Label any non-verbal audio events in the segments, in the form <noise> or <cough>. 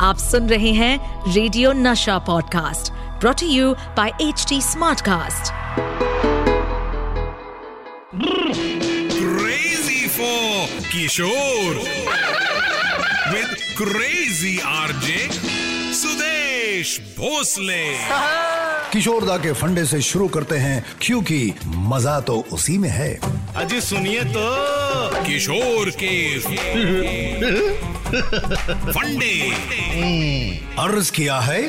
आप सुन रहे हैं radio Nasha podcast brought to you by H T Smartcast crazy for Kishore with crazy RJ Sudesh Bhosle Kishoreda के फंडे से शुरू करते हैं क्योंकि मज़ा तो उसी में है। अजी सुनिए तो। किशोर के फंडे। अर्ज़ किया है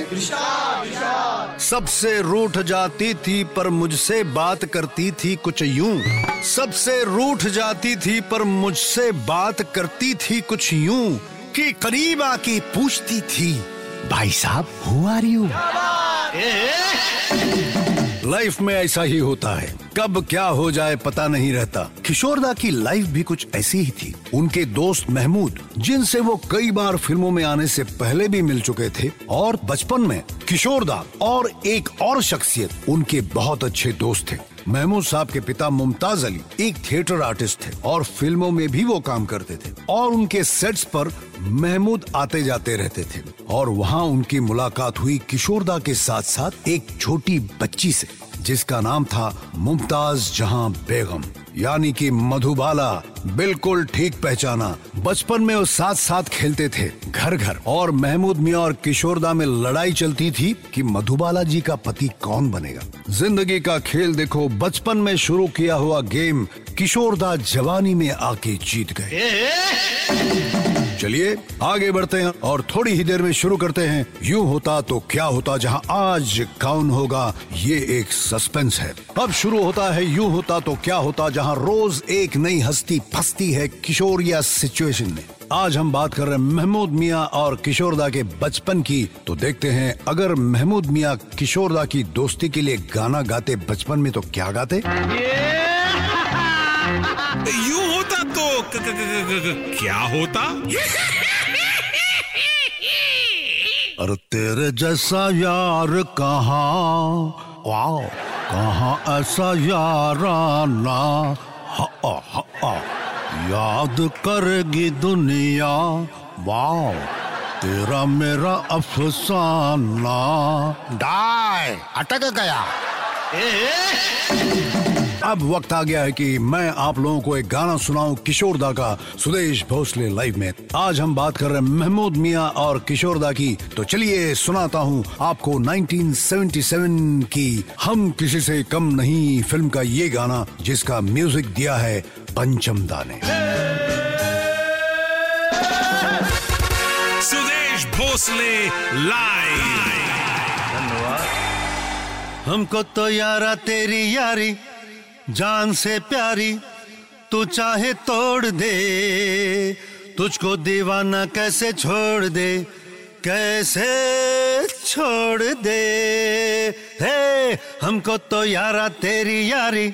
सबसे रूठ जाती थी पर मुझसे बात करती थी कुछ यूँ। सबसे रूठ जाती थी पर मुझसे बात करती थी कुछ यूँ। कि करीब आके पूछती थी भाई साहब हु आर यू लाइफ में ऐसा ही होता है। कब क्या हो जाए पता नहीं रहता। किशोरदा की लाइफ भी कुछ ऐसी ही थी। उनके दोस्त महमूद, जिनसे वो कई बार फ़िल्मों में आने से पहले भी मिल चुके थे, और बचपन में किशोरदा और एक और शख्सियत उनके बहुत अच्छे दोस्त थे। महमूद साहब के पिता मुमताज़ अली एक थिएटर आर्टिस्ट थे और फ़िल्मों में भी वो काम करते थे और उनके सेट्स पर महमूद आते जाते रहते थे। और वहाँ उनकी मुलाकात हुई किशोरदा के साथ साथ एक छोटी बच्ची से। जिसका नाम था मुमताज़ जहाँ बेगम यानी कि मधुबाला बिल्कुल ठीक पहचाना बचपन में वो साथ साथ खेलते थे घर घर और महमूद मियाँ और किशोरदा में लड़ाई चलती थी कि मधुबाला जी का पति कौन बनेगा ज़िंदगी का खेल देखो बचपन में शुरू किया हुआ गेम किशोरदा जवानी में आके जीत गए चलिए आगे बढ़ते हैं और थोड़ी ही देर में शुरू करते हैं। यूँ होता तो क्या होता जहाँ आज कौन होगा ये एक सस्पेंस है। अब शुरू होता है यूँ होता तो क्या होता जहाँ रोज एक नई हस्ती फंसती है किशोर या सिचुएशन में। आज हम बात कर रहे हैं महमूद मियाँ और किशोरदा के बचपन की। तो देखते हैं अगर महमूद मियाँ किशोरदा की दोस्ती के लिए गाना गाते बचपन में तो क्या गाते? <laughs> यूँ होता तो क- क- क- क- क- क्या होता? और तेरे जैसा यार कहा? वाओ कहाँ ऐसा याराना? हा हा हा याद करेगी दुनिया। वाओ तेरा मेरा अफसाना। डाय अटक गया। अब वक्त आ गया है कि मैं आप लोगों को एक गाना सुनाऊं किशोर दा का, सुदेश भोसले लाइव में। आज हम बात कर रहे हैं महमूद मियाँ और किशोर दा की। तो चलिए सुनाता हूँ आपको 1977 की हम किसी से कम नहीं फ़िल्म का ये गाना, जिसका म्यूज़िक दिया है पंचम दा ने। सुदेश भोसले लाइव हमको तो यारा तेरी यारी, जान से प्यारी, तू चाहे तोड़ दे। तुझको दीवाना कैसे छोड़ दे, कैसे छोड़ दे? हे, हमको तो यारा तेरी यारी,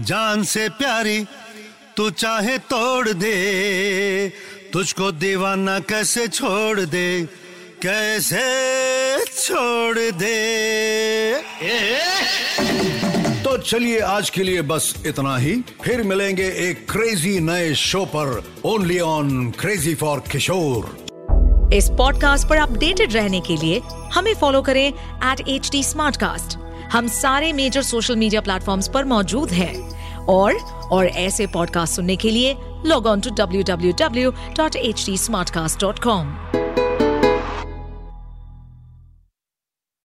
जान से प्यारी, तू चाहे तोड़ दे। तुझको दीवाना कैसे छोड़ दे, कैसे छोड़ दे? तो चलिए आज के लिए बस इतना ही। फिर मिलेंगे एक क्रेजी नए शो पर। Only on crazy for Kishore इस पॉडकास्ट पर अपडेटेड रहने के लिए हमें फॉलो करें एट एच टी हम सारे मेजर सोशल मीडिया प्लेटफॉर्म्स पर मौजूद हैं। और और ऐसे पॉडकास्ट सुनने के लिए log on to W W W dot H D smartcast dot com